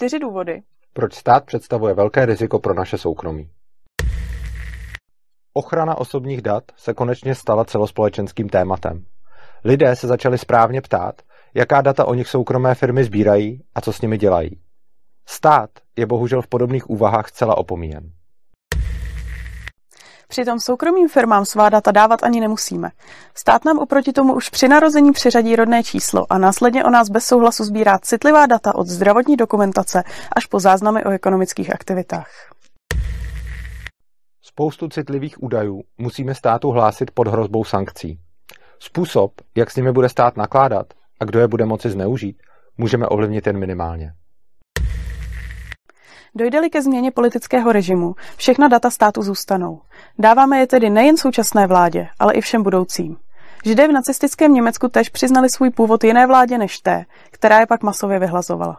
čtyři důvody, proč stát představuje velké riziko pro naše soukromí. Ochrana osobních dat se konečně stala celospolečenským tématem. Lidé se začali správně ptát, jaká data o nich soukromé firmy sbírají a co s nimi dělají. Stát je bohužel v podobných úvahách zcela opomíjen. Přitom soukromým firmám svá data dávat ani nemusíme. Stát nám oproti tomu už při narození přiřadí rodné číslo a následně o nás bez souhlasu sbírá citlivá data od zdravotní dokumentace až po záznamy o ekonomických aktivitách. Spoustu citlivých údajů musíme státu hlásit pod hrozbou sankcí. Způsob, jak s nimi bude stát nakládat a kdo je bude moci zneužít, můžeme ovlivnit jen minimálně. Dojde-li ke změně politického režimu, všechna data státu zůstanou. Dáváme je tedy nejen současné vládě, ale i všem budoucím. Židé v nacistickém Německu tež přiznali svůj původ jiné vládě než té, která je pak masově vyhlazovala.